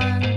one.